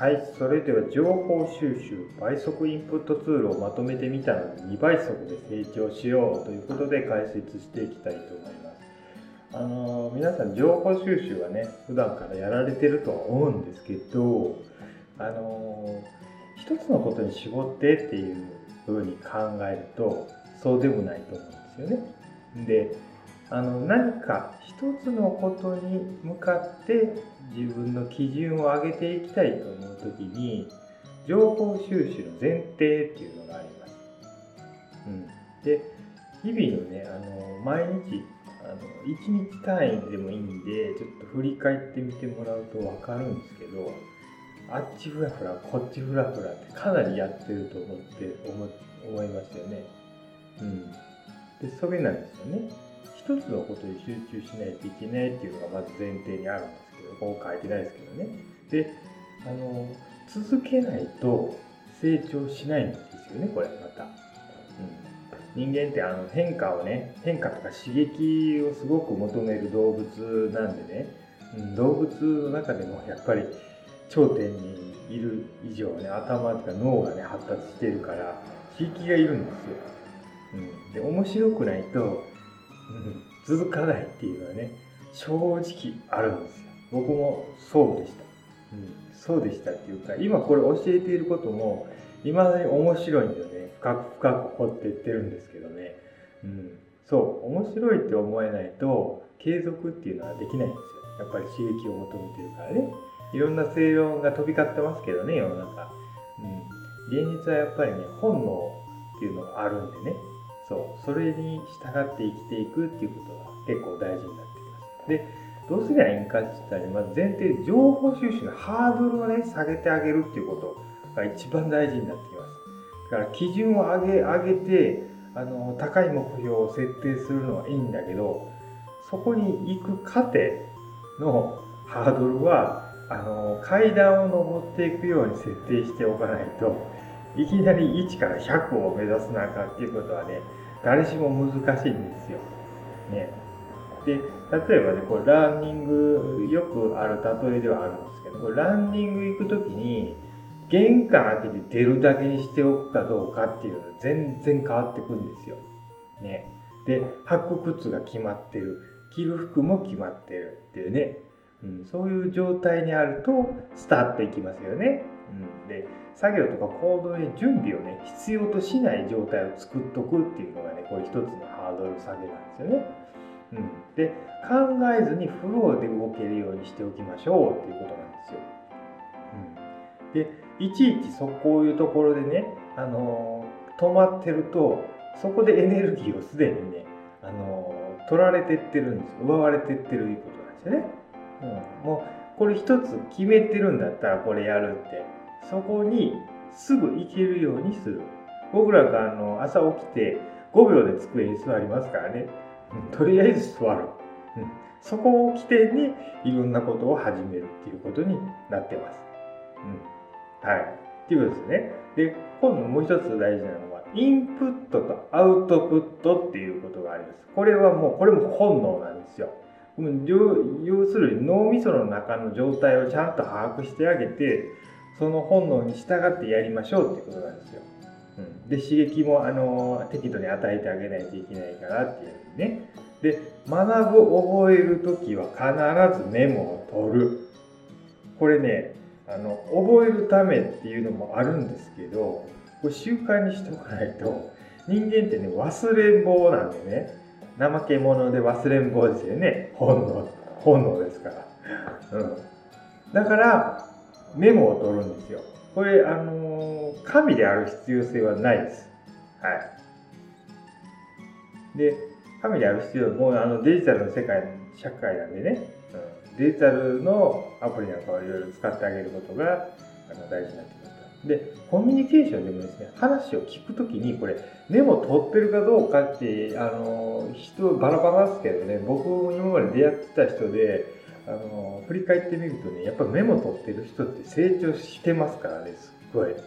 はい、それでは情報収集倍速インプットツールをまとめてみたので2倍速で成長しようということで解説していきたいと思います。あの皆さん情報収集はね普段からやられてるとは思うんですけどあの一つのことに絞ってっていうふうに考えるとそうでもないと思うんですよね。であの何か一つのことに向かって自分の基準を上げていきたいと思う時に情報収集の前提っていうのがあります。うん、で日々のねあの毎日あの1日単位でもいいんでちょっと振り返ってみてもらうと分かるんですけどあっちふらふらこっちふらふらってかなりやってると思って思思いますよね。うん、でそれなんですよね。一つのことに集中しないといけないっていうのがまず前提にあるんですけどここ書いてないですけどね。であの続けないと成長しないんですよねこれまた。うん人間ってあの変化をね変化とか刺激をすごく求める動物なんでね、うん、動物の中でもやっぱり頂点にいる以上ね頭とか脳がね発達してるから刺激がいるんですよ。うん、で面白くないと、うん、続かないっていうのはね正直あるんですよ。僕もそうでした。うん、そうでしたっていうか今これ教えていることもいまだに面白いんだよね。深く深く掘っていってるんですけどね、うん、そう。面白いって思えないと継続っていうのはできないんですよ。やっぱり刺激を求めてるからね。いろんな正論が飛び交ってますけどね世の中、うん、現実はやっぱりね本能っていうのがあるんでね。そうそれに従って生きていくっていうことが結構大事になってきます。でどうすりゃいいんかって言ったら、まず前提情報収集のハードルをね下げてあげるっていうことが一番大事になってきます。だから基準を上げ上げてあの高い目標を設定するのはいいんだけどそこに行く過程のハードルはあの階段を上っていくように設定しておかないといきなり1から100を目指すなんかっていうことはね誰しも難しいんですよ。ね、で例えばねこれランニングよくある例えではあるんですけどこれランニング行く時に玄関開けて出るだけにしておくかどうかっていうのは全然変わってくるんですよ。ね。で、履く靴が決まってる。着る服も決まってるっていうね。うん、そういう状態にあるとスタートいきますよね。うん、で、作業とか行動に準備をね、必要としない状態を作っとくっていうのがね、これ一つのハードル下げなんですよね。うん、で、考えずにフローで動けるようにしておきましょうっていうことなんですよ。うん、で、いちいちそこういうところでね、あの止まってるとそこでエネルギーをすでにね、あの取られてってるんです奪われてってるいうことなんですよね。うん、もうこれ一つ決めてるんだったらこれやるってそこにすぐ行けるようにする。僕らがあの朝起きて5秒で机に座りますからね、うん、とりあえず座る。うん、そこを起点にいろんなことを始めるっていうことになってます。うんはい。っていうことですね。で、今度もう一つ大事なのは、インプットとアウトプットっていうことがあります。これはもう、これも本能なんですよ。要するに脳みその中の状態をちゃんと把握してあげて、その本能に従ってやりましょうっていうことなんですよ。うん、で、刺激もあの適度に与えてあげないといけないからっていうね。で、学ぶ、覚えるときは必ずメモを取る。これね、あの覚えるためっていうのもあるんですけどこれ習慣にしておかないと人間ってね忘れん坊なんでね怠け者で忘れん坊ですよね本能本能ですから、うん、だからメモを取るんですよ。これあのー、紙である必要性はないです。はい。で紙である必要もうあのデジタルの世界社会なんでね。デジタルのアプリなんかをいろいろ使ってあげることがあの大事になってくると。で、コミュニケーションでもですね、話を聞くときに、これ、メモ取ってるかどうかって、あの、人バラバラですけどね、僕今まで出会ってた人で、あの、振り返ってみるとね、やっぱメモ取ってる人って成長してますからね、すっごい。うん、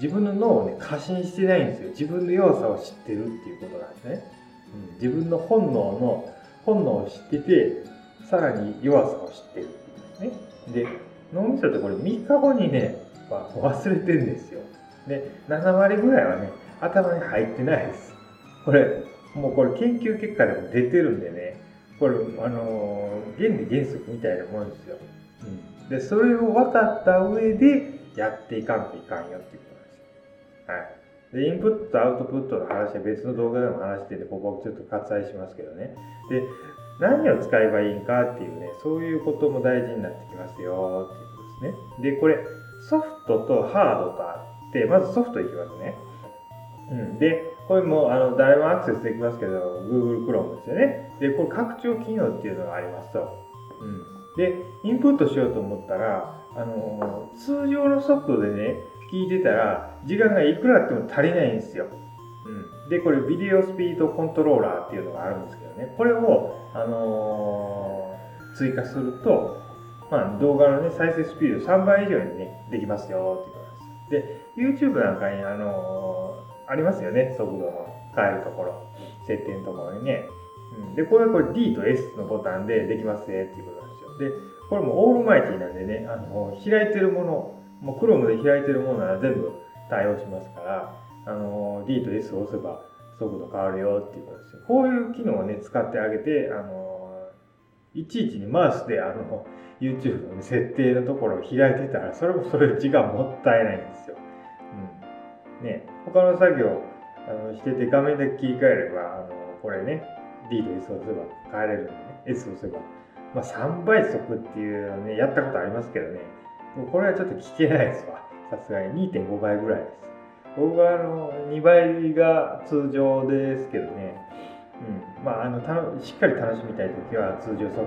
自分の脳をね、過信してないんですよ。自分の弱さを知ってるっていうことなんですね。うん、自分の本能の、本能を知ってて、さらに弱さを知ってるっていうね。で、脳みそってこれ3日後にね、忘れてるんですよ。で、7割ぐらいはね、頭に入ってないです。これ、もうこれ研究結果でも出てるんでね、これ、あのー、原理原則みたいなもんですよ。うん。で、それを分かった上でやっていかんといかんよっていうことなんですよ。はい。で、インプット、アウトプットの話は別の動画でも話してて、ここちょっと割愛しますけどね。で、何を使えばいいんかっていうね、そういうことも大事になってきますよっていうことですね。で、これ、ソフトとハードとあって、まずソフトいきますね。うん。で、これもあの誰もアクセスできますけど、Google Chrome ですよね。で、これ拡張機能っていうのがありますと。うん。で、インプットしようと思ったら、あの通常のソフトでね、聞いてたら、時間がいくらあっても足りないんですよ。うん。で、これ、ビデオスピードコントローラーっていうのがあるんですけどね、これを、あのー、追加すると、まあ、動画のね、再生スピード3倍以上にね、できますよっていうことです。で、YouTube なんかに、あのー、ありますよね、速度の変えるところ、設定のところにね。うん、で、これこれ D と S のボタンでできますねっていうことなんですよ。で、これもオールマイティなんでね、あの開いてるもの、もう Chrome で開いてるものなら全部対応しますから、あの D と S を押せば速度変わるよっていうことですよ。こういう機能をね、使ってあげて、あのいちいちにマウスであの YouTube の、設定のところを開いてたら、それもそれ時間もったいないんですよ。うん。ね、他の作業あのしてて画面で切り替えれば、あのこれね、D と S を押せば変えれるんでね、S を押せば。まあ3倍速っていうのね、やったことありますけどね、これはちょっと聞けないですわ。さすがに2.5倍ぐらいです。僕はあの2倍が通常ですけどね、うん、まああのたのしっかり楽しみたい時は通常ソフ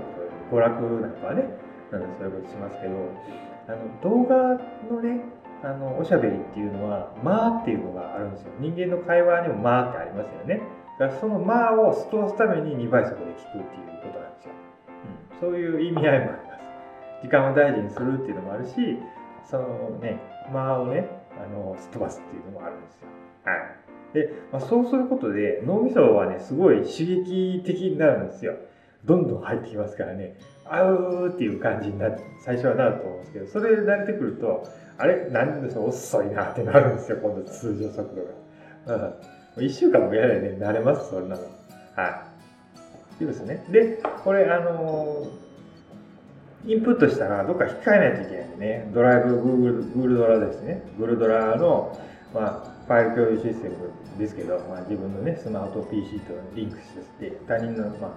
ト、娯楽なんかはね、なんでそういうことしますけど、あの動画のね、あのおしゃべりっていうのは、まあっていうのがあるんですよ。人間の会話にもまあってありますよね。だからそのまあをすとすために2倍速で聞くっていうことなんですよ。うん、そういう意味合いもあります。時間を大事にするっていうのもあるしそのね間をねあのすっ飛ばすっていうのもあるんですよ。はい、で、まあ、そうすることで脳みそはねすごい刺激的になるんですよ。どんどん入ってきますからねあうっていう感じになって最初はなると思うんですけどそれで慣れてくるとあれ？なんでそう遅いなってなるんですよ今度通常速度が。うん、1週間もやれね慣れますそんなの。はい。いいですね。でこれあのーインプットしたらどっか引っ換えないといけないんでね、ドライブ、Google, Google ドラですね。Google ドラの、まあ、ファイル共有システムですけど、まあ、自分のね、スマホと PC とリンクして、他人の、まあ、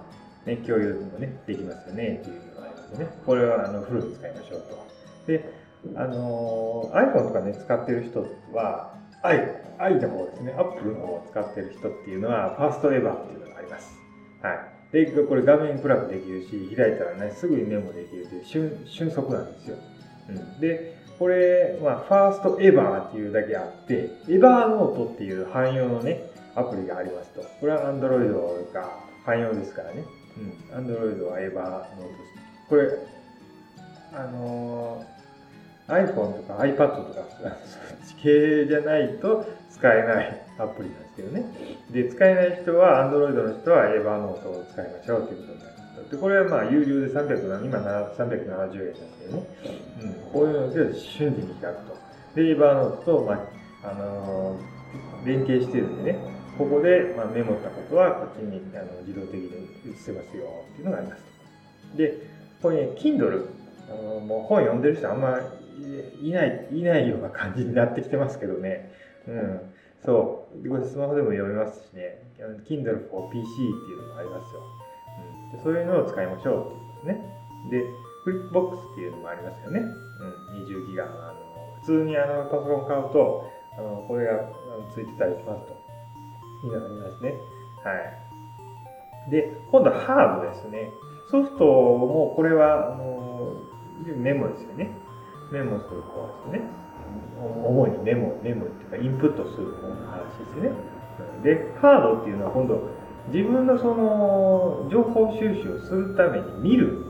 ね、共有もね、できますよね、っていうのがありますね。これは、あの、フルに使いましょうと。で、あの iPhone とかね、使ってる人は、i、i の方ですね、Apple の方を使ってる人っていうのは、ファーストエヴァっていうのがあります。はい。で、これ画面プラグできるし、開いたらね、すぐにメモできるという瞬瞬速なんですよ。うん、で、これ、まあ、ファーストエバーっていうだけあって、エバーノートっていう汎用のね、アプリがありますと。これは Android が汎用ですからね。うん。Android はエバーノートこれ、あのー、iPhone とか iPad とか、そっち系じゃないと使えないアプリなんですけどね。で、使えない人は、Android の人はエヴァノートを使いましょうということになります。で、これはまあ、有料で300、今370円なんですけどね。うん、こういうので瞬時に開くと。で、エヴァノートと、まあ、あのー、連携してるんでね、ここで、まあ、メモったことはこっちにあの自動的に移せますよっていうのがあります。で、これね、Kindle、あのもう本読んでる人あんまいない、いないような感じになってきてますけどね。うん。そう。スマホでも読めますしね。Kindle for PC っていうのもありますよ。うん、でそういうのを使いましょうってことですね。で、フリップボックスっていうのもありますよね。うん、20ギガの。あの普通にあのパソコン買うと、あのこれがついてたりしますと。いうのがありますね。はい。で、今度はハードですね。ソフトもこれは、あのメモですよね。メモする方ですね。主にメモ、メモっていうかインプットする方の話ですね。で、ハードっていうのは今度自分のその情報収集をするために見る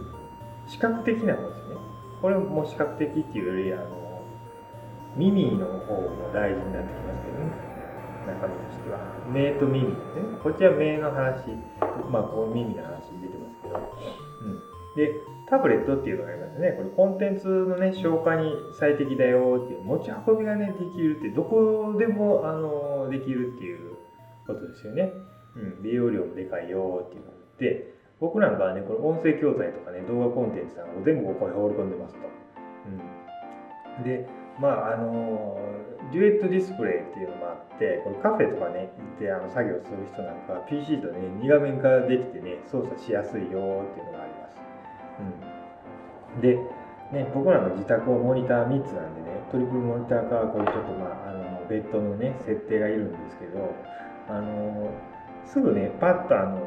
視覚的な方ですね。これも視覚的っていうより、あの、耳の方も大事になってきますけどね。中身としては。目と耳ですね。こっちは目の話、まあこう耳の話出てますけど。うん。で、タブレットっていうのがありますね。これコンテンツのね、消化に最適だよっていう、持ち運びがね、できるって、どこでも、あの、できるっていうことですよね。うん、利用量もでかいよっていうので、僕なんかはね、これ音声教材とかね、動画コンテンツなんかを全部ここに放り込んでますと。うん、で、まあ、あの、デュエットディスプレイっていうのもあって、これカフェとかね、行ってあの作業する人なんかは PC とね、2画面化できてね、操作しやすいよっていうのがあります。うん、で、ね、僕らの自宅をモニター3つなんでね、トリプルモニターか、これちょっとまあ、あのベッドのね、設定がいるんですけど、あのすぐね、パッとあの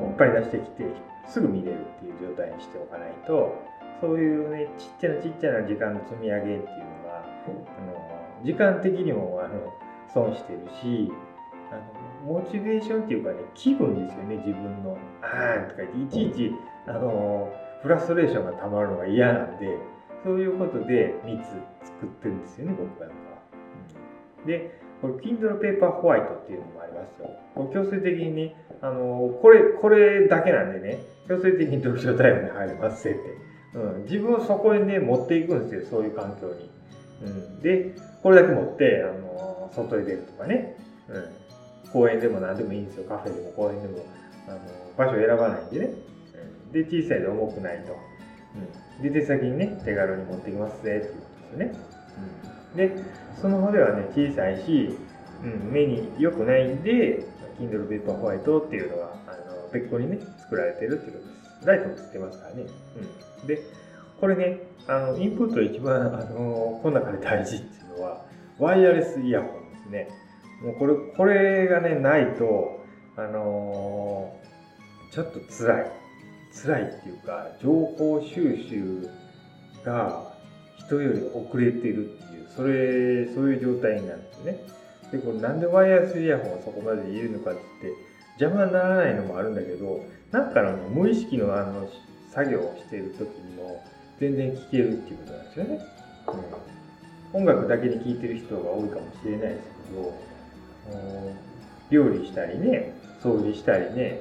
いっぱい出してきて、すぐ見れるっていう状態にしておかないと、そういうね、ちっちゃなちっちゃな時間の積み上げっていうのが、あの時間的にもあの損してるし、あのモチベーションっていうかね、気分ですよね、自分の。あーとか言っていちいち、あのフラストレーションがたまるのが嫌なんで、そういうことで3つ作ってるんですよね、僕なんかは。で、これ Kindle Paper White っていうのもありますよ。これ強制的にね、あのこれ、これだけなんでね、強制的に読書タイムに入れますって。うん、自分をそこにね、持っていくんですよ、そういう環境に。うん、で、これだけ持って、あの外へ出るとかね、うん、公園でも何でもいいんですよ、カフェでも公園でも、あの場所を選ばないんでね。うん、で、小さいで重くないと。うん、で、手先にね、手軽に持ってきますぜっていうことですよね。うん、で、その方ではね、小さいし、うん、目に良くないんで、Kindle Paperwhite っていうのは、あの別個にね、作られてるっていうことです。ライトもつってますからね。うん、で、これね、あのインプット一番、あのこの中で大事っていうのは、ワイヤレスイヤホンですね。もうこれ、これがね、ないと、あのー、ちょっと辛い。辛いっていうか、情報収集が人より遅れてるっていう、それ、そういう状態になるんですね。で、これなんでワイヤレスイヤホンをそこまで入れるのかって言って、邪魔にならないのもあるんだけど、なんかの無意識のあの作業をしている時にも全然聴けるっていうことなんですよね。うん、音楽だけに聴いてる人が多いかもしれないですけど、料理したりね、掃除したりね、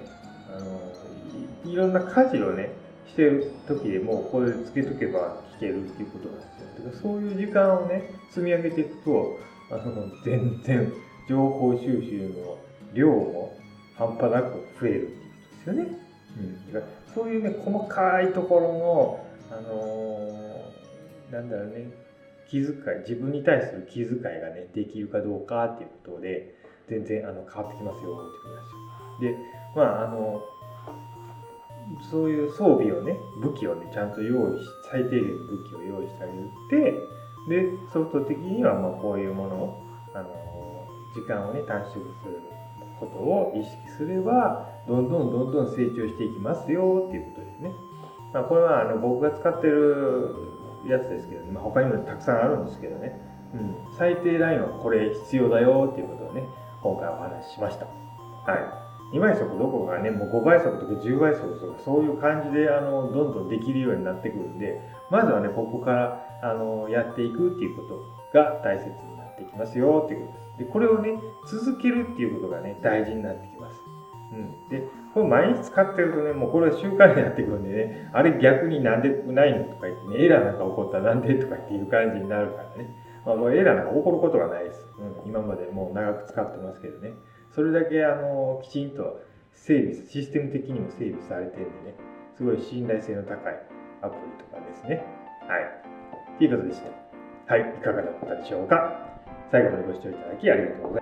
あのいろんな家事をね、してる時でもこれつけとけば聞けるっていうことなんですよ。だからそういう時間をね、積み上げていくと、あの全然情報収集の量も半端なく増えるっていうことですよね。うん、そういうね、細かいところの、あのー、なんだろうね、気遣い、自分に対する気遣いがね、できるかどうかっていうことで、全然あの変わってきますよってことなんで。まあ、あの、そういう装備をね、武器をね、ちゃんと用意し、最低限の武器を用意してあげて、で、ソフト的にはまあこういうものを、あの、時間をね、短縮することを意識すれば、どんどんどんどん成長していきますよっていうことですね。まあ、これはあの僕が使ってるやつですけど、ね、まあ、他にもたくさんあるんですけどね、うん、最低ラインはこれ必要だよっていうことをね、今回お話ししました。はい。2倍速どころかね、もう5倍速とか10倍速とかそういう感じであのどんどんできるようになってくるんで、まずはね、ここからあのやっていくっていうことが大切になってきますよっていうことです。で、これをね、続けるっていうことがね、大事になってきます。うん。で、これ毎日使ってるとね、もうこれは習慣になってくるんでね、あれ逆になんでないのとか言ってね、エラーなんか起こったらなんでとかっていう感じになるからね。まあ、もうエラーなんか起こることがないです。うん。今までもう長く使ってますけどね。それだけあの、きちんと整備、システム的にも整備されてるんでね、すごい信頼性の高いアプリとかですね。はい。ということでした。はい、いかがだったでしょうか最後までご視聴いただきありがとうございます。